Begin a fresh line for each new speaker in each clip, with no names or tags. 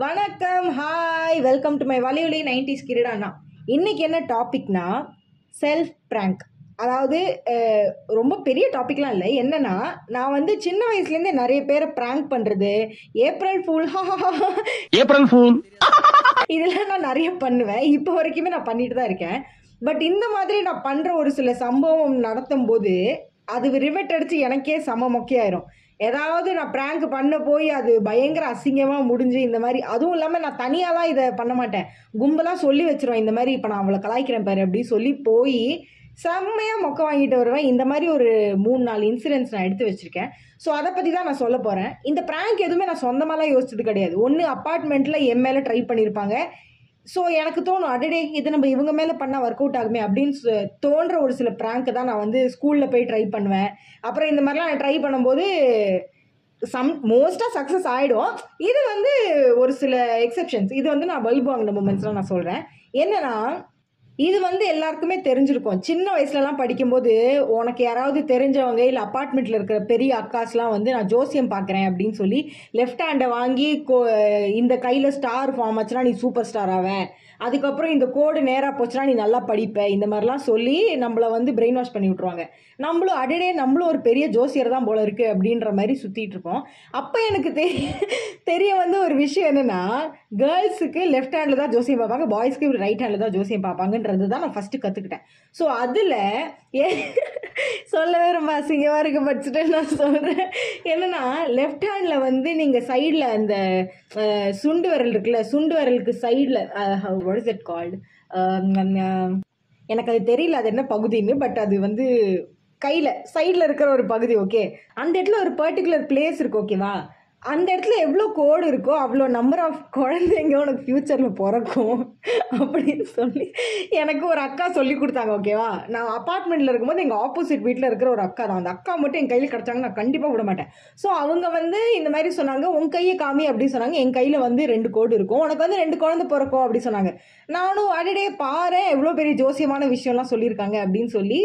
வணக்கம் hi welcome to my வலியுலி nineties கிரீடாண்ணா இன்னைக்கு என்ன டாபிக்னா செல்ஃப் ப்ராங்க் அதாவது ரொம்ப பெரிய டாபிக்லாம் இல்லை. என்னன்னா நான் வந்து சின்ன வயசுலேருந்தே நிறைய பேரை ப்ராங்க் பண்ணுறது ஏப்ரல் ஃபுல்
ஏப்ரல் ஃபூல்
இதெல்லாம் நான் நிறைய பண்ணுவேன். இப்போ வரைக்குமே நான் பண்ணிட்டு தான் இருக்கேன். பட் இந்த மாதிரி நான் பண்ணுற ஒரு சில சம்பவம் நடத்தும் போது அது ரிவெட் அடித்து எனக்கே செம மொக்கையாயிரும். ஏதாவது நான் ப்ராங்க் பண்ண போய் அது பயங்கர அசிங்கமாக முடிஞ்சு இந்த மாதிரி அதுவும் இல்லாமல் நான் தனியாலாம் இதை பண்ண மாட்டேன். கும்பலாக சொல்லி வச்சிருவேன் இந்த மாதிரி இப்போ நான் அவளை கலாய்க்கிறேன் பாரு அப்படி சொல்லி போய் செம்மையாக மொக்க வாங்கிட்டு வருவேன். இந்த மாதிரி ஒரு மூணு நாலு இன்சிடென்ட்ஸ் நான் எடுத்து வச்சுருக்கேன். ஸோ அதை பற்றி தான் நான் சொல்ல போகிறேன் இந்த ப்ராங்க் எதுவுமே நான் சொந்தமாலாம் யோசிச்சது கிடையாது. ஒன்று அப்பார்ட்மெண்ட்டில் என் மேலே ட்ரை பண்ணியிருப்பாங்க ஸோ எனக்கு தோணும் அடடே இது நம்ம இவங்க மேலே பண்ணால் ஒர்க் அவுட் ஆகுமே அப்படின்னு தோன்ற ஒரு சில ப்ராங்க்கு தான் நான் வந்து ஸ்கூலில் போய் ட்ரை பண்ணுவேன். அப்புறம் இந்த மாதிரிலாம் நான் ட்ரை பண்ணும்போது சம் மோஸ்ட்டாக சக்ஸஸ் ஆகிடும் இது வந்து ஒரு சில எக்ஸெப்ஷன்ஸ் இது வந்து நான் பல்பு வாங்கின மூமெண்ட்ஸ்லாம் நான் சொல்கிறேன் என்னன்னா இது வந்து எல்லாருக்குமே தெரிஞ்சிருக்கும். சின்ன வயசுலலாம் படிக்கும்போது உனக்கு யாராவது தெரிஞ்சவங்க இல்லை அப்பார்ட்மெண்ட்டில் இருக்கிற பெரிய அக்காஸ்லாம் வந்து நான் ஜோசியம் பார்க்குறேன் அப்படின்னு சொல்லி லெஃப்ட் ஹேண்டை வாங்கி கோ- இந்த கையில் ஸ்டார் ஃபார்ம் ஆச்சுன்னா நீ சூப்பர் ஸ்டார் ஆவேன் அதுக்கப்புறம் இந்த கோடு நேராக போச்சுன்னா நீ நல்லா படிப்ப. இந்த மாதிரிலாம் சொல்லி நம்மளை வந்து பிரெயின் வாஷ் பண்ணி விட்ருவாங்க நம்மளும் அடடே நம்மளும் ஒரு பெரிய ஜோசியர் தான் போல இருக்குது அப்படின்ற மாதிரி சுற்றிட்டு இருப்போம் அப்போ எனக்கு தெரிய தெரிய வந்து ஒரு விஷயம் என்னென்னா கேர்ள்ஸுக்கு லெஃப்ட் ஹேண்டில் தான் ஜோசியம் பார்ப்பாங்க. பாய்ஸ்க்கு ரைட் ஹேண்டில் தான் ஜோசியம் பார்ப்பாங்கன்றது தான் நான் ஃபஸ்ட்டு கற்றுக்கிட்டேன் ஸோ அதில் ஏ சொல்லவே ரொம்ப அசிங்கமாக இருக்க படிச்சுட்டு நான் சொல்கிறேன் என்னென்னா லெஃப்ட் ஹேண்டில் வந்து நீங்கள் சைடில் அந்த சுண்டு விரல் இருக்குல்ல சுண்டு விரலுக்கு சைடில் வாட் இஸ் இட் கால்டு எனக்கு அது தெரியல அது என்ன பகுதின்னு பட் அது வந்து கையில் சைடில் இருக்கிற ஒரு பகுதி ஓகே அந்த இடத்துல ஒரு பர்டிகுலர் பிளேஸ் இருக்குது ஓகேவா அந்த இடத்துல எவ்வளோ கோடு இருக்கோ அவ்வளோ நம்பர் ஆஃப் குழந்தைங்க உனக்கு ஃப்யூச்சரில் பிறக்கும் அப்படின்னு சொல்லி எனக்கு ஒரு அக்கா சொல்லி கொடுத்தாங்க ஓகேவா நான் அப்பார்ட்மெண்ட்டில் இருக்கும்போது எங்கள் ஆப்போசிட் வீட்டில் இருக்கிற ஒரு அக்கா தான். அந்த அக்கா மட்டும் என் கையில் கிடச்சாங்க நான் கண்டிப்பாக விட மாட்டேன். ஸோ அவங்க வந்து இந்த மாதிரி சொன்னாங்க உன் கையை காமி அப்படின்னு சொன்னாங்க. என் கையில் வந்து ரெண்டு கோடு இருக்கும். உனக்கு வந்து ரெண்டு குழந்தை பிறக்கும் அப்படி சொன்னாங்க. நானும் அடிடே பாரு எவ்வளோ பெரிய ஜோசியமான விஷயம்லாம் சொல்லியிருக்காங்க அப்படின்னு சொல்லி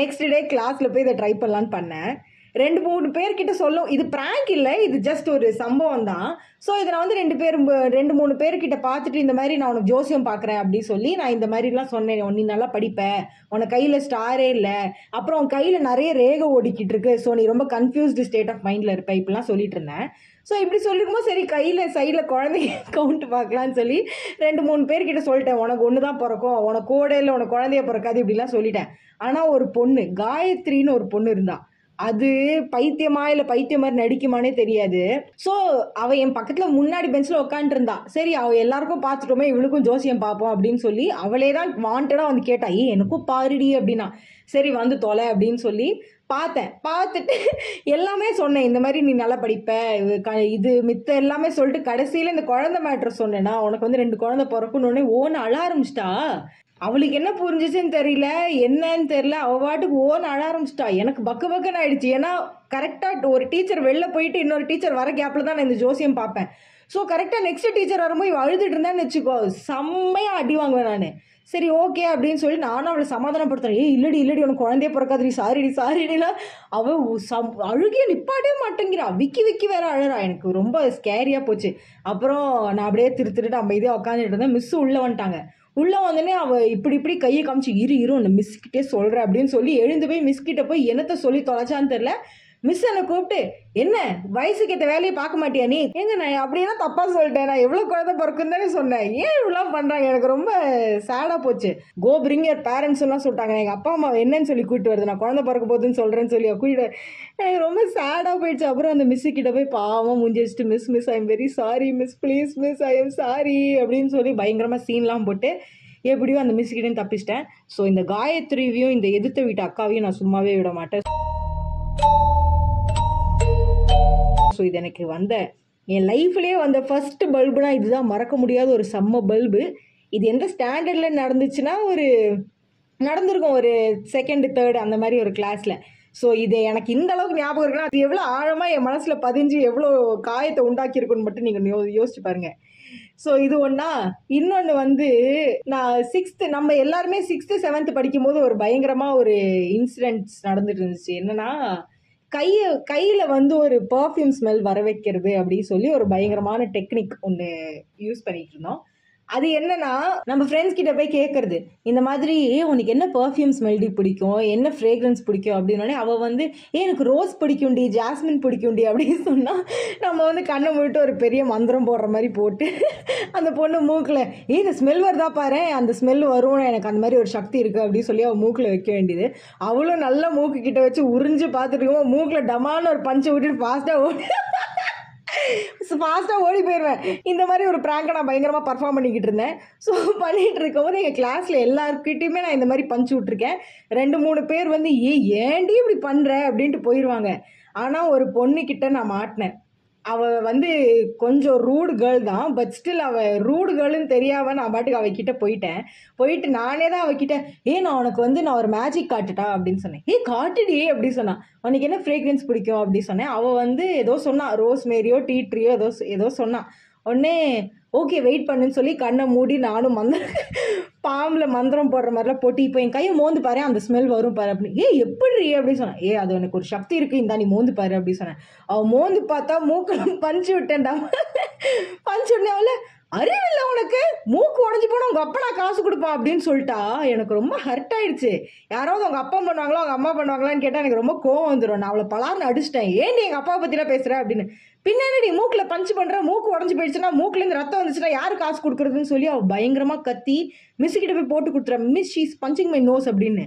நெக்ஸ்ட் டே கிளாஸில் போய் இதை ட்ரை பண்ணலான்னு பண்ணேன். ரெண்டு மூணு பேர்கிட்ட சொல்லும். இது ப்ராங்க் இல்லை இது ஜஸ்ட் ஒரு சம்பவம் தான். ஸோ இதை நான் வந்து ரெண்டு பேர் ரெண்டு மூணு பேர்கிட்ட பார்த்துட்டு இந்த மாதிரி நான் உனக்கு ஜோசியம் பார்க்குறேன் அப்படின்னு சொல்லி நான் இந்த மாதிரிலாம் சொன்னேன். நீ நல்லா படிப்பேன் உனக்கு கையில் ஸ்டாரே இல்லை. அப்புறம் உன் கையில் நிறைய ரேகை ஓடிக்கிட்டு இருக்கு. ஸோ நீ ரொம்ப கன்ஃபியூஸ்டு ஸ்டேட் ஆஃப் மைண்டில் இருப்ப. இப்படிலாம் சொல்லிட்டு இருந்தேன். ஸோ இப்படி சொல்லிருக்கும்போது சரி கையில் சைடில் குழந்தைங்க கவுண்ட் பார்க்கலான்னு சொல்லி ரெண்டு மூணு பேர்கிட்ட சொல்லிட்டேன். உனக்கு ஒன்று தான் பிறக்கும். உனக்கு கோடையில் உனக்கு குழந்தைய பிறக்காது. இப்படிலாம் சொல்லிட்டேன். ஆனால் ஒரு பொண்ணு காயத்ரின்னு ஒரு பொண்ணு இருந்தா அது பைத்தியமா இல்லை பைத்தியம் மாதிரி நடிக்குமானே தெரியாது. ஸோ அவள் என் பக்கத்தில் முன்னாடி பெஞ்சில் உட்காந்துருந்தா சரி அவள் எல்லாருக்கும் பார்த்துட்டோமே இவளுக்கும் ஜோசியம் பார்ப்போம் அப்படின்னு சொல்லி அவளே தான் வாண்டடாக வந்து கேட்டா ஏ எனக்கும் பாருடி அப்படின்னா. சரி வந்து தொலை அப்படின்னு சொல்லி பார்த்தேன். பார்த்துட்டு எல்லாமே சொன்னேன். இந்த மாதிரி நீ நல்லா படிப்ப. இது க- இது மித்த எல்லாமே சொல்லிட்டு கடைசியில் இந்த குழந்தை மேட்ரு சொன்னேன்னா உனக்கு வந்து ரெண்டு குழந்தை பிறக்கணுன்னே ஓன்னு அழ ஆரம்பிச்சிட்டா. அவளுக்கு என்ன புரிஞ்சிச்சுன்னு தெரியல என்னன்னு தெரியல. அவள் பாட்டுக்கு ஓன் அழ ஆரம்பிச்சிட்டா. எனக்கு பக்கு பக்குன்னு ஆயிடுச்சு. ஏன்னா கரெக்டாக ஒரு டீச்சர் வெளில போயிட்டு இன்னொரு டீச்சர் வர கேப்பில் தான் நான் இந்த ஜோசியம் பார்ப்பேன். ஸோ கரெக்டாக நெக்ஸ்ட் டீச்சர் வரும்போது இவள் அழுதுட்டு இருந்தான்னு வச்சுக்கோ செம்மையாக அடி வாங்குவேன் நான். சரி ஓகே அப்படின்னு சொல்லி நானும் அவளை சமாதானப்படுத்துறேன் ஏ இல்லடி இல்லடி உனக்கு குழந்தைய பிறக்காதுடி. சாரிடி சாரிடிலாம் அவள் சம் அழுகிய நிப்பாட்டே மாட்டேங்கிறா. விக்கி விக்கி வேற அழறா. எனக்கு ரொம்ப ஸ்கேரியாக போச்சு. அப்புறம் நான் அப்படியே திரு திருட்டு அமைதியாக உட்காந்துட்டு இருந்தேன். மிஸ் உள்ளே வந்துட்டாங்க. உள்ளே வந்தோடனே அவள் இப்படி இப்படி கையை காமிச்சு இரு இரு ஒன்று மிஸ் கிட்டே சொல்கிறேன் அப்படின்னு சொல்லி எழுந்து போய் மிஸ்கிட்ட போய் என்னத்தை சொல்லி தொலைச்சான்னு தெரில மிஸ் என்னை கூப்பிட்டு என்ன? வயசுக்கு ஏற்ற வேலையை பார்க்க மாட்டியா நீ? எங்க நான் அப்படின்னா தப்பாக சொல்லிட்டேன். நான் எவ்வளோ குழந்தை பிறக்குன்னு தானே சொன்னேன். ஏன் இவ்வளோலாம் பண்ணுறாங்க எனக்கு ரொம்ப சேடாக போச்சு. கோ பிரிங் யர் பேரண்ட்ஸ்லாம் சொல்லிட்டாங்க. எங்கள் அப்பா அம்மா என்னன்னு சொல்லி கூப்பிட்டு வருது. நான் குழந்தை பிறக்க போகுதுன்னு சொல்கிறேன்னு சொல்லி கூட்டிட்டு எனக்கு ரொம்ப சேடாக போயிடுச்சு. அப்புறம் அந்த மிஸ்ஸு கிட்ட போய் பாவம் முடிஞ்சிச்சுட்டு miss miss I am very sorry miss please miss I am sorry அப்படின்னு சொல்லி பயங்கரமாக சீன்லாம் போட்டு எப்படியோ அந்த மிஸ் கிட்டேயும் தப்பிச்சிட்டேன். ஸோ இந்த காயத்ரிவியும் இந்த எதிர்த்த வீட்டு அக்காவையும் நான் சும்மாவே விட மாட்டேன். ஸோ இது எனக்கு வந்த. என் லைஃப்லேயே வந்த ஃபஸ்ட்டு பல்புனா இதுதான். மறக்க முடியாத ஒரு செம்ம பல்பு இது எந்த ஸ்டாண்டர்டில் நடந்துச்சுன்னா ஒரு நடந்திருக்கும். ஒரு செகண்டு தேர்டு அந்த மாதிரி ஒரு கிளாஸில் ஸோ இது எனக்கு இந்த அளவுக்கு ஞாபகம் இருக்குன்னா அது எவ்வளோ ஆழமாக என் மனசில் பதிஞ்சு எவ்வளோ காயத்தை உண்டாக்கியிருக்குன்னு மட்டும் நீங்கள் யோ யோசிச்சு பாருங்கள் ஸோ இது ஒன்றா இன்னொன்று வந்து நான் சிக்ஸ்த்து நம்ம எல்லாருமே சிக்ஸ்த்து செவன்த்து படிக்கும்போது ஒரு பயங்கரமாக ஒரு இன்சிடென்ட்ஸ் நடந்துட்டு இருந்துச்சு. என்னன்னா கையை கையில் வந்து ஒரு பர்ஃப்யூம் ஸ்மெல் வர வைக்கிறது அப்படின்னு சொல்லி ஒரு பயங்கரமான டெக்னிக் ஒன்று யூஸ் பண்ணிகிட்டு இருந்தோம். அது என்னன்னா நம்ம ஃப்ரெண்ட்ஸ் கிட்ட போய் கேட்கறது இந்த மாதிரி உனக்கு என்ன பர்ஃப்யூம் ஸ்மெல்டி பிடிக்கும்? என்ன ஃப்ரேக்ரன்ஸ் பிடிக்கும்? அப்படின்னோடனே அவள் வந்து ஏ எனக்கு ரோஸ் பிடிக்கும்டி ஜாஸ்மின் பிடிக்கும்டி அப்படின்னு சொன்னால் நம்ம வந்து கண்ணை மூட்டு ஒரு பெரிய மந்திரம் போடுற மாதிரி போட்டு அந்த பொண்ணு மூக்கில் ஏ இந்த ஸ்மெல் வருதா பாரு அந்த ஸ்மெல் வரும் எனக்கு அந்த மாதிரி ஒரு சக்தி இருக்குது அப்படின்னு சொல்லி அவள் மூக்கில் வைக்க வேண்டியது. அவளும் நல்லா மூக்கு கிட்ட வச்சு உறிஞ்சு பார்த்துட்டு இருக்கோம் மூக்கில் டமான்னு ஒரு பஞ்சை விட்டுட்டு ஃபாஸ்ட்டாக ஓடி ஃபாஸ்ட்டாக ஓடி போயிடுவேன் இந்த மாதிரி ஒரு ப்ராங்கை நான் பயங்கரமாக பர்ஃபார்ம் பண்ணிக்கிட்டு இருந்தேன். ஸோ பண்ணிகிட்டு இருக்கும்போது எங்கள் கிளாஸில் எல்லாருக்கிட்டையுமே நான் இந்த மாதிரி பஞ்சு விட்ருக்கேன் ரெண்டு மூணு பேர் வந்து ஏ ஏன்டி இப்படி பண்ணுற அப்படின்ட்டு போயிடுவாங்க ஆனால் ஒரு பொண்ணுக்கிட்ட நான் மாட்டினேன். அவள் வந்து கொஞ்சம் ரூடு கேர்ள் தான் பட் ஸ்டில் அவள் ரூடு கேர்ள்னு தெரியாமல் நான் பாட்டுக்கு அவகிட்ட போயிட்டேன். போயிட்டு நானே தான் அவகிட்ட ஏ நான் உனக்கு வந்து நான் ஒரு மேஜிக் காட்டுட்டா அப்படின்னு சொன்னேன். ஏ காட்டுடி அப்படி சொன்னான் உனக்கு என்ன ஃப்ரேக்ரன்ஸ் பிடிக்கும்? அப்படி சொன்னேன். அவள் வந்து ஏதோ சொன்னான் ரோஸ் மேரியோ டீ ட்ரீயோ ஏதோ ஏதோ சொன்னான் உடனே ஓகே வெயிட் பண்ணுன்னு சொல்லி கண்ணை மூடி நானும் மந்த பாம்பில் மந்திரம் போடுற மாதிரிலாம் போட்டு இப்போ என் கையை மோந்து பாரு அந்த ஸ்மெல் வரும் பாரு அப்படின்னு. ஏ எப்படி அப்படின்னு சொன்னேன். ஏ அது எனக்கு ஒரு சக்தி இருக்கு இந்தா நீ மோந்து பாரு அப்படின்னு சொன்னேன். அவள் மோந்து பார்த்தா மூக்கில் பஞ்சு விட்டேன்டா. பஞ்சு உடனே அவள அறிவில்லை உனக்கு? மூக்கு உடஞ்சி போனால் உங்கள் அப்பா நான் காசு கொடுப்பான் அப்படின்னு சொல்லிட்டா. எனக்கு ரொம்ப ஹர்ட் ஆயிடுச்சு. யாராவது அவங்க அப்பா பண்ணுவாங்களோ அவங்க அம்மா பண்ணுவாங்களான்னு கேட்டால் எனக்கு ரொம்ப கோவம் வந்துடும் நான் அவளை பலார்னு அடிச்சிட்டேன். ஏன் நீ எங்கள் அப்பாவை பற்றிலாம் பேசுகிற அப்படின்னு. பின்னாடி நீ மூக்கில் பஞ்சு பண்ணுற மூக்கு உடஞ்சி போயிடுச்சுன்னா மூக்குலேருந்து ரத்தம் வந்துச்சுன்னா யார் காசு கொடுக்குறதுன்னு சொல்லி அவள் பயங்கரமாக கத்தி மிஸ்ஸுக்கிட்ட போய் போட்டு கொடுத்துறா miss she's punching my nose அப்படின்னு.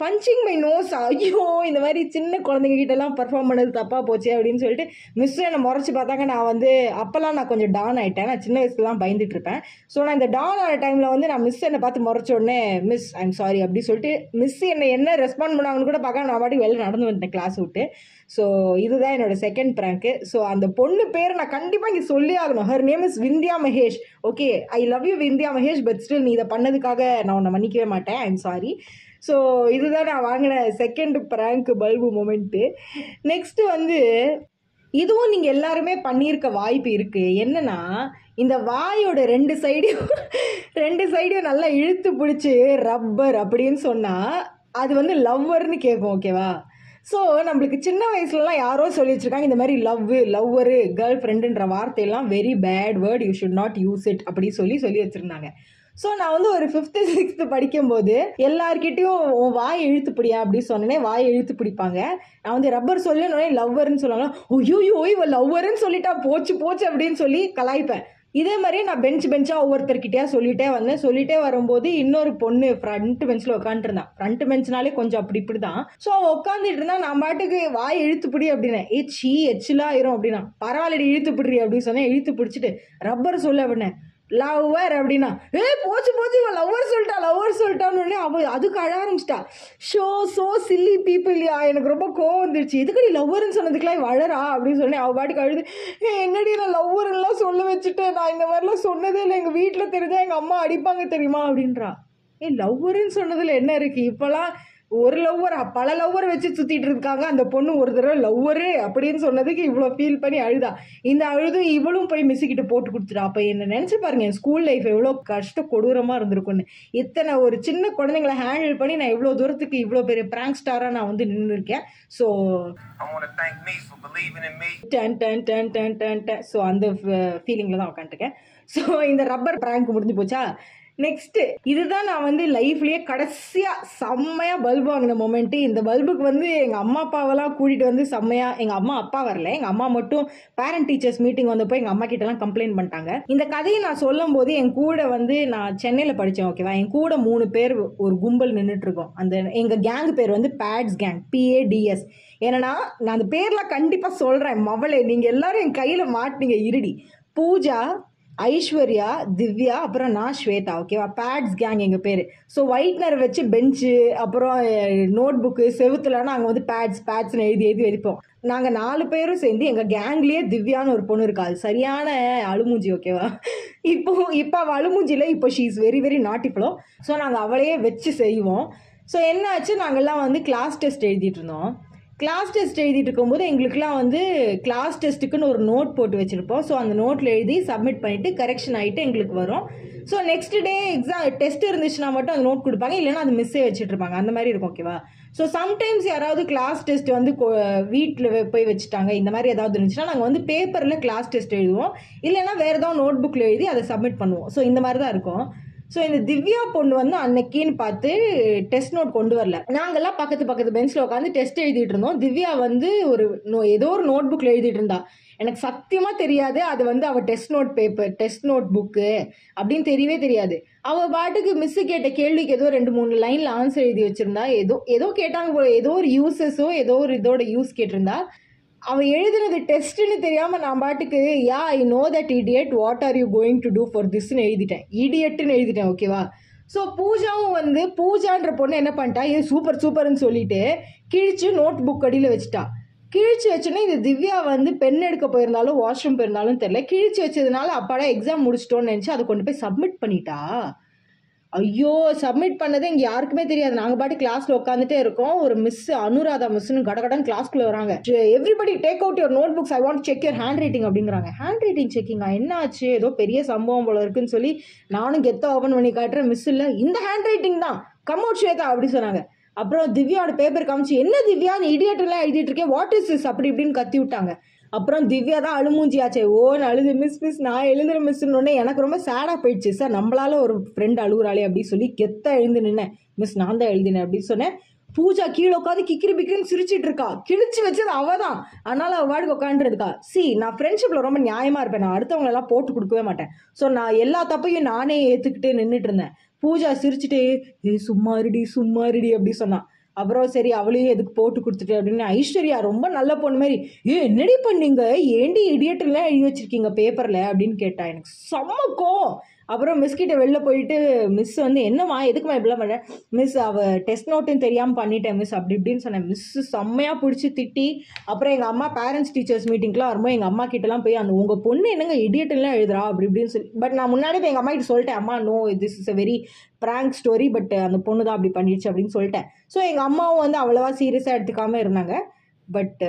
பஞ்சிங் மை நோஸ் ஐயோ இந்த மாதிரி சின்ன குழந்தைங்க கிட்டலாம் பர்ஃபார்ம் பண்ணது தப்பாக போச்சு அப்படின்னு சொல்லிட்டு மிஸ் என்னை முறைச்சி பார்த்தாங்க. நான் வந்து அப்போல்லாம் நான் கொஞ்சம் டான் ஆகிட்டேன் நான் சின்ன வயசுலலாம் பயந்துட்டு இருப்பேன். ஸோ நான் இந்த டான் ஆன டைமில் வந்து நான் மிஸ் என்னை பார்த்து முறைச்ச உடனே மிஸ் ஐம் சாரி அப்படின்னு சொல்லிட்டு மிஸ் என்னை என்ன ரெஸ்பாண்ட் பண்ணாங்கன்னு கூட பார்க்க நான் பாட்டுக்கு வெளில நடந்து வந்தேன் கிளாஸ் விட்டு. ஸோ இதுதான் என்னோட செகண்ட் ப்ராங்க்கு ஸோ அந்த பொண்ணு பேர் நான் கண்டிப்பாக இங்கே சொல்லி ஆகணும். Her name is Vindhya Mahesh okay I love you Vindhya Mahesh but still நீ இதை பண்ணதுக்காக நான் உன்னை மன்னிக்கவே மாட்டேன். ஐம் சாரி ஸோ இதுதான் நான் வாங்கின second prank bulb moment next வந்து இதுவும் நீங்கள் எல்லாருமே பண்ணியிருக்க வாய்ப்பு இருக்குது என்னென்னா இந்த வாயோட ரெண்டு சைடையும் ரெண்டு சைடையும் நல்லா இழுத்து பிடிச்சி ரப்பர் அப்படின்னு சொன்னால் அது வந்து லவ்வர்னு கேட்கும் ஓகேவா ஸோ நம்மளுக்கு சின்ன வயசுலலாம் யாரோ சொல்லி வச்சிருக்காங்க இந்த மாதிரி லவ் லவ்வரு கேர்ள் ஃப்ரெண்டுன்ற வார்த்தையெல்லாம் very bad word you should not use it அப்படி சொல்லி சொல்லி வச்சுருந்தாங்க. ஸோ நான் வந்து ஒரு ஃபிஃப்த்து சிக்ஸ்த்து படிக்கும்போது எல்லார்கிட்டையும் உன் வாய் இழுத்து பிடியா அப்படின்னு சொன்னேனே வாய் இழுத்து பிடிப்பாங்க. நான் வந்து ரப்பர் சொல்லணுன்னே லவ்வர்னு சொல்லுவாங்க. ஓய்யோ இவ லவ்வருன்னு சொல்லிட்டா போச்சு போச்சு அப்படின்னு சொல்லி கலாய்ப்பேன். இதே மாதிரி நான் பெஞ்ச் பெஞ்சாக ஒவ்வொருத்தர்கிட்டயா சொல்லிட்டே வந்தேன். சொல்லிட்டே வரும்போது இன்னொரு பொண்ணு ஃப்ரண்ட் பெஞ்சில் உட்காந்துருந்தான் ஃப்ரண்ட் பெஞ்ச்னாலே கொஞ்சம் அப்படி இப்படி தான் ஸோ அவள் உட்காந்துட்டு இருந்தா நான் பாட்டுக்கு வாய் இழுத்து பிடி அப்படின்னேன். ஏ சீ அப்படின்னா. பரவாயில்லடி இழுத்து பிடிறி அப்படின்னு சொன்னேன். இழுத்து பிடிச்சிட்டு ரப்பர் சொல்லு அப்படின்னேன். லவ்வர் அப்படின்னா ஏ போச்சு போச்சு இவன் லவ்வர் சொல்லிட்டா லவ்வர் சொல்லிட்டான்னு உடனே அவ அதுக்கு அழ ஆரம்பிச்சிட்டா. ஷோ சோ சில்லி பீப்புள் யா? எனக்கு ரொம்ப கோவம் வந்துருச்சு. நீ லவ்வர்னு சொன்னதுக்கெல்லாம் வளரா அப்படின்னு சொல்லி அவள் பாட்டுக்கு அழுது "ஏ, என்னடி நான் லவ்வர்லாம் சொல்ல வச்சுட்டேன். நான் இந்த மாதிரிலாம் சொன்னதே இல்லை. எங்கள் வீட்டில் தெரிஞ்சா எங்கள் அம்மா அடிப்பாங்க தெரியுமா? அப்படின்றா. ஏ லவ்வருன்னு சொன்னதில் என்ன இருக்குது இப்போலாம் ஒரு லவ்வர் பல லவ்வர் வச்சு சுற்றிட்டு இருக்காங்க. அந்த பொண்ணு ஒரு தடவை லவ்வரு அப்படின்னு சொன்னதுக்கு இவ்வளோ ஃபீல் பண்ணி அழுதா. இந்த அழுது இவளும் போய் மிஸ்ஸுக்கிட்ட போட்டு கொடுத்துட்டா. அப்போ என்ன நினச்சி பாருங்க என் ஸ்கூல் லைஃப் எவ்வளோ கஷ்ட கொடூரமாக இருந்திருக்கும்னு. இத்தனை ஒரு சின்ன குழந்தைங்கள ஹேண்டில் பண்ணி நான் இவ்வளோ தூரத்துக்கு இவ்வளோ பெரிய ப்ராங்க் ஸ்டாராக நான் வந்து நின்று இருக்கேன் so
I want to thank me for believing in me.
டன் டன் டன் டன் டன் டன். ஸோ அந்த ஃபீலிங்கில் தான் உட்காந்துருக்கேன் ஸோ இந்த ரப்பர் ப்ராங்க் முடிஞ்சு போச்சா? நெக்ஸ்ட்டு இதுதான் நான் வந்து லைஃப்லேயே கடைசியாக செம்மையாக பல்பு வாங்கின மொமெண்ட்டு இந்த பல்புக்கு வந்து எங்கள் அம்மா அப்பாவெல்லாம் கூட்டிகிட்டு வந்து செம்மையாக எங்கள் அம்மா அப்பா வரல. எங்கள் அம்மா மட்டும் பேரண்ட் டீச்சர்ஸ் மீட்டிங் வந்தப்போ எங்கள் அம்மா கிட்டலாம் கம்ப்ளைண்ட் பண்ணிட்டாங்க. இந்த கதையை நான் சொல்லும் போது என் கூட வந்து நான் சென்னையில் படித்தேன் ஓகேவா என் கூட மூணு பேர் ஒரு கும்பல் நின்றுட்டு இருக்கோம் அந்த எங்கள் கேங் பேர் வந்து பேட்ஸ் கேங் பிஏடிஎஸ் ஏன்னா நான் அந்த பேர்லாம் கண்டிப்பாக சொல்கிறேன் மவளே. நீங்கள் எல்லாரும் என் கையில் மாட்டினீங்க இருடி. பூஜா ஐஸ்வர்யா திவ்யா அப்புறம் நான் ஸ்வேதா ஓகேவா பேட்ஸ் கேங் எங்கள் பேர். ஸோ ஒயிட்னர் வச்சு பெஞ்சு அப்புறம் நோட் புக்கு செவுத்துலலாம் நாங்கள் வந்து பேட்ஸ் பேட்ஸ்னு எழுதி எழுதி வைப்போம் நாங்கள் நாலு பேரும் சேர்ந்து எங்கள் கேங்லேயே திவ்யான்னு ஒரு பொண்ணு இருக்கா? அது சரியான அழுமூஞ்சி ஓகேவா இப்போ இப்போ அவள் அழுமூஞ்சியில் இப்போ ஷீ இஸ் வெரி வெரி நாட்டிஃபுல்லோ ஸோ நாங்கள் அவளையே வச்சு செய்வோம். ஸோ என்ன ஆச்சு? நாங்கள்லாம் வந்து கிளாஸ் டெஸ்ட் எழுதிட்டு இருந்தோம். கிளாஸ் டெஸ்ட் எழுதிட்டு இருக்கும்போது எங்களுக்குலாம் வந்து கிளாஸ் டெஸ்ட்டுக்குன்னு ஒரு நோட் போட்டு வச்சுருப்போம். ஸோ அந்த நோட்டில் எழுதி சப்மிட் பண்ணிவிட்டு கரெக்ஷன் ஆகிட்டு எங்களுக்கு வரும். So next day exam test இருந்துச்சுன்னா மட்டும் அந்த நோட் கொடுப்பாங்க. இல்லைன்னா அது மிஸ்ஸே வச்சுட்ருப்பாங்க. அந்த மாதிரி இருக்கும் ஓகேவா ஸோ சம்டைம்ஸ் யாராவது கிளாஸ் டெஸ்ட் வந்து வீட்டில் போய் வச்சுட்டாங்க. இந்த மாதிரி ஏதாவது இருந்துச்சுன்னா நாங்கள் வந்து பேப்பரில் கிளாஸ் டெஸ்ட் எழுதுவோம். இல்லைன்னா வேறு ஏதாவது நோட் புக்கில் எழுதி அதை சப்மிட் பண்ணுவோம். ஸோ இந்த மாதிரி தான் இருக்கும். ஸோ இந்த திவ்யா பொண்ணு வந்து அன்னைக்கின்னு பார்த்து டெஸ்ட் நோட் கொண்டு வரல. நாங்கள்லாம் பக்கத்து பக்கத்து பெஞ்சில் உட்காந்து டெஸ்ட் எழுதிட்டு இருந்தோம். திவ்யா வந்து ஒரு நோ ஏதோ ஒரு நோட் புக்கில் எழுதிட்டு இருந்தா. எனக்கு சத்தியமாக தெரியாது அது வந்து அவள் test note paper test notebook அப்படின்னு தெரியவே தெரியாது. அவள் பாட்டுக்கு மிஸ்ஸு கேட்ட கேள்விக்கு ஏதோ ரெண்டு மூணு லைனில் ஆன்சர் எழுதி வச்சுருந்தா. ஏதோ ஏதோ கேட்டாங்க போல ஏதோ ஒரு யூசஸோ ஏதோ ஒரு இதோட யூஸ் கேட்டிருந்தா. அவன் எழுதுனது டெஸ்ட்டுன்னு தெரியாமல் நான் பாட்டுக்கு yeah I know that idiot what are you going to do for திஸ்ன்னு எழுதிட்டேன். இடியட்டுன்னு எழுதிட்டேன் ஓகேவா ஸோ பூஜாவும் வந்து பூஜான்ற பொண்ணு என்ன பண்ணிட்டா ஏ சூப்பர் சூப்பர்னு சொல்லிட்டு கிழிச்சு நோட் புக் அடியில் வச்சுட்டா. கிழிச்சு வச்சோன்னே இந்த திவ்யா வந்து பெண் எடுக்க போயிருந்தாலும் வாஷ்ரூம் போயிருந்தாலும் தெரியல. கிழிச்சு வச்சதுனால அப்பாடா எக்ஸாம் முடிச்சிட்டோன்னு நினச்சி அதை கொண்டு போய் சப்மிட் பண்ணிட்டா. ஐயோ சப்மிட் பண்ணதே இங்கே யாருக்குமே தெரியாது. நாங்கள் பாட்டு கிளாஸில் உட்காந்துட்டே இருக்கோம். ஒரு மிஸ் அனுராதா மிஸ்னு கடகடன் கிளாஸ்க்குள்ள வராங்க. Everybody take out your notebooks I want check your handwriting அப்படிங்கிறாங்க. ஹேண்ட் ரைட்டிங் செக்கிங்கா என்ன ஆச்சு ஏதோ பெரிய சம்பவம் போல இருக்குன்னு சொல்லி நானும் கெத்த ஓப்பன் பண்ணி காட்டுறேன். மிஸ் இல்லை. இந்த ஹேண்ட் ரைட்டிங் தான். கம் அவுட் ஸ்வேதா அப்படி சொன்னாங்க. அப்புறம் திவ்யாவோட பேப்பர் காமிச்சு என்ன திவ்யா? நீ இடியட்டெல்லாம் எழுதிட்டு இருக்கேன் வாட் இஸ் இஸ் அப்படி இப்படின்னு கத்தி விட்டாங்க. அப்புறம் திவ்யா தான் அழுமூஞ்சியாச்சே. ஓன்னு அழுது மிஸ் மிஸ் நான் எழுதுற மிஸ்ன்னு எனக்கு ரொம்ப சேடாக போயிடுச்சு. சார் நம்மளால ஒரு ஃப்ரெண்ட் அழுகுறாளே அப்படின்னு சொல்லி கெத்தா எழுந்து நின்னேன் மிஸ் நான் தான் எழுதினேன் அப்படின்னு சொன்னேன். பூஜா கீழே உட்காந்து கிக்கிரி பிக்கிரின்னு சிரிச்சிட்டு இருக்கா. கிழிச்சு வச்சது அவ தான். அதனால அவள் வாடுக்கு உட்காந்துருக்கா சி நான் ஃப்ரெண்ட்ஷிப்பில் ரொம்ப நியாயமாக இருப்பேன். நான் அடுத்தவங்க எல்லாம் போட்டு கொடுக்கவே மாட்டேன். ஸோ நான் எல்லா தப்பையும் நானே ஏற்றுக்கிட்டே நின்றுட்டு இருந்தேன். பூஜா சிரிச்சுட்டு ஏ சும்மா இருடி அப்படி சொன்னான். அப்புறம் சரி அவளையும் எதுக்கு போட்டு கொடுத்துட்டு அப்படின்னு ஐஸ்வர்யா ரொம்ப நல்ல பொண்ணு மாதிரி ஏ என்னடி பண்ணீங்க? ஏண்டி இடியட்டெல்லாம் எழுதி வச்சிருக்கீங்க பேப்பரில் அப்படின்னு கேட்டா எனக்கு செம்ம கோவம். அப்புறம் மிஸ்கிட்ட வெளில போயிட்டு மிஸ் வந்து என்னம்மா எதுக்குமா இப்படிலாம் பண்ண மிஸ் அவ டெஸ்ட் நோட்டுன்னு தெரியாமல் பண்ணிட்டேன் மிஸ் அப்படி இப்படின்னு சொன்னேன். மிஸ் செம்மையாக பிடிச்சி திட்டி அப்புறம் எங்கள் அம்மா பேரண்ட்ஸ் டீச்சர்ஸ் மீட்டிங்க்குலாம் வரும்போது எங்கள் அம்மா கிட்டலாம் போய் அந்த உங்கள் பொண்ணு என்னங்க இடியட்டெல்லாம் எழுதுறா? அப்படி இப்படின்னு சொல்லி. பட் நான் முன்னாடி போய் எங்கள் அம்மா கிட்ட சொல்லிட்டேன் அம்மா no this is a very prank story but அந்த பொண்ணு தான் அப்படி பண்ணிடுச்சு அப்படின்னு சொல்லிட்டேன். ஸோ எங்கள் அம்மாவும் வந்து அவ்வளோவா சீரியஸாக எடுத்துக்காமல் இருந்தாங்க. பட்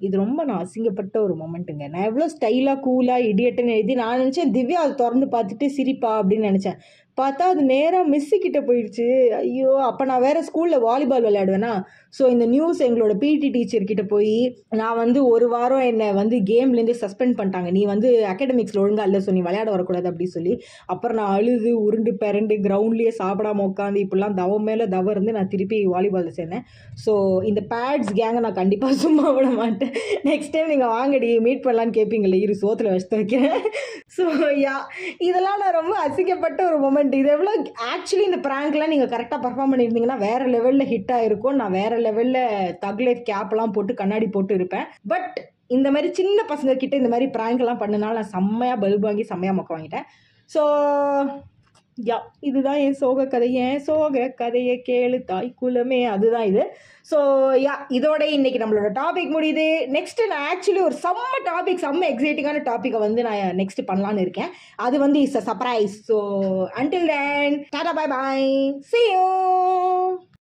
இது ரொம்ப நான் அசிங்கப்பட்ட ஒரு மொமெண்ட்டுங்க. நான் எவ்வளோ ஸ்டைலாக கூலாக இடியட்டுன்னு எழுதி நான் நினச்சேன் திவ்யா அதை திறந்து பார்த்துட்டு சிரிப்பா அப்படின்னு நினச்சேன். பார்த்தா அது நேராக மிஸ்ஸு கிட்டே போயிடுச்சு. ஐயோ அப்போ நான் வேறு ஸ்கூலில் வாலிபால் விளையாடுவேனா? ஸோ இந்த நியூஸ் எங்களோட பிடி டீச்சர் கிட்டே போய் நான் வந்து ஒரு வாரம் என்னை வந்து கேம்லேருந்து சஸ்பெண்ட் பண்ணிட்டாங்க. நீ வந்து அகாடமிக்ஸில் ஒழுங்காக இல்லை ஸோ நீ விளையாட வரக்கூடாது அப்படி சொல்லி அப்புறம் நான் அழுது உருண்டு பிறண்டு கிரவுண்ட்லேயே சாப்பிடாம உட்காந்து இப்படிலாம் தவம் மேலே தவம் இருந்து நான் திருப்பி வாலிபாலில் சேர்ந்தேன். ஸோ இந்த பேட்ஸ் கேங்கை நான் கண்டிப்பாக சும்மா விட மாட்டேன். நெக்ஸ்ட் டைம் நீங்கள் வாங்கடி மீட் பண்ணலான்னு கேட்பீங்களே இரு சோத்தில் வச்சு வைக்கிறேன். ஸோ யா இதெல்லாம் நான் ரொம்ப அசிக்கப்பட்ட ஒரு மொமெண்ட் இது எவ்வளோ ஆக்சுவலி இந்த ப்ராங்க்லாம் நீங்கள் கரெக்டாக பர்ஃபார்ம் பண்ணியிருந்தீங்கன்னா வேறு லெவலில் ஹிட் ஆகிருக்கும் நான் வேறு லெவலில் தக்லைஃப் கேப்லாம் போட்டு கண்ணாடி போட்டு இருப்பேன். பட் இந்த மாதிரி சின்ன பசங்க கிட்ட இந்த மாதிரி ப்ராங்க்லாம் பண்ணனால நான் செம்மையாக பல்ப் வாங்கி செம்மையாக மொக்க வாங்கிட்டேன். ஸோ யா இதுதான் என் சோக கதை. என் சோக கதையை கேளு தாய் குலமே. அதுதான் இது. ஸோ யா இதோட இன்னைக்கு நம்மளோட டாபிக் முடியுது. நெக்ஸ்ட் நான் ஆக்சுவலி ஒரு செம்ம டாபிக் செம்ம எக்ஸைட்டிங்கான டாப்பிக்கை வந்து நான் நெக்ஸ்ட் பண்ணலான்னு இருக்கேன். அது வந்து is a surprise so until then ta-ta bye bye see you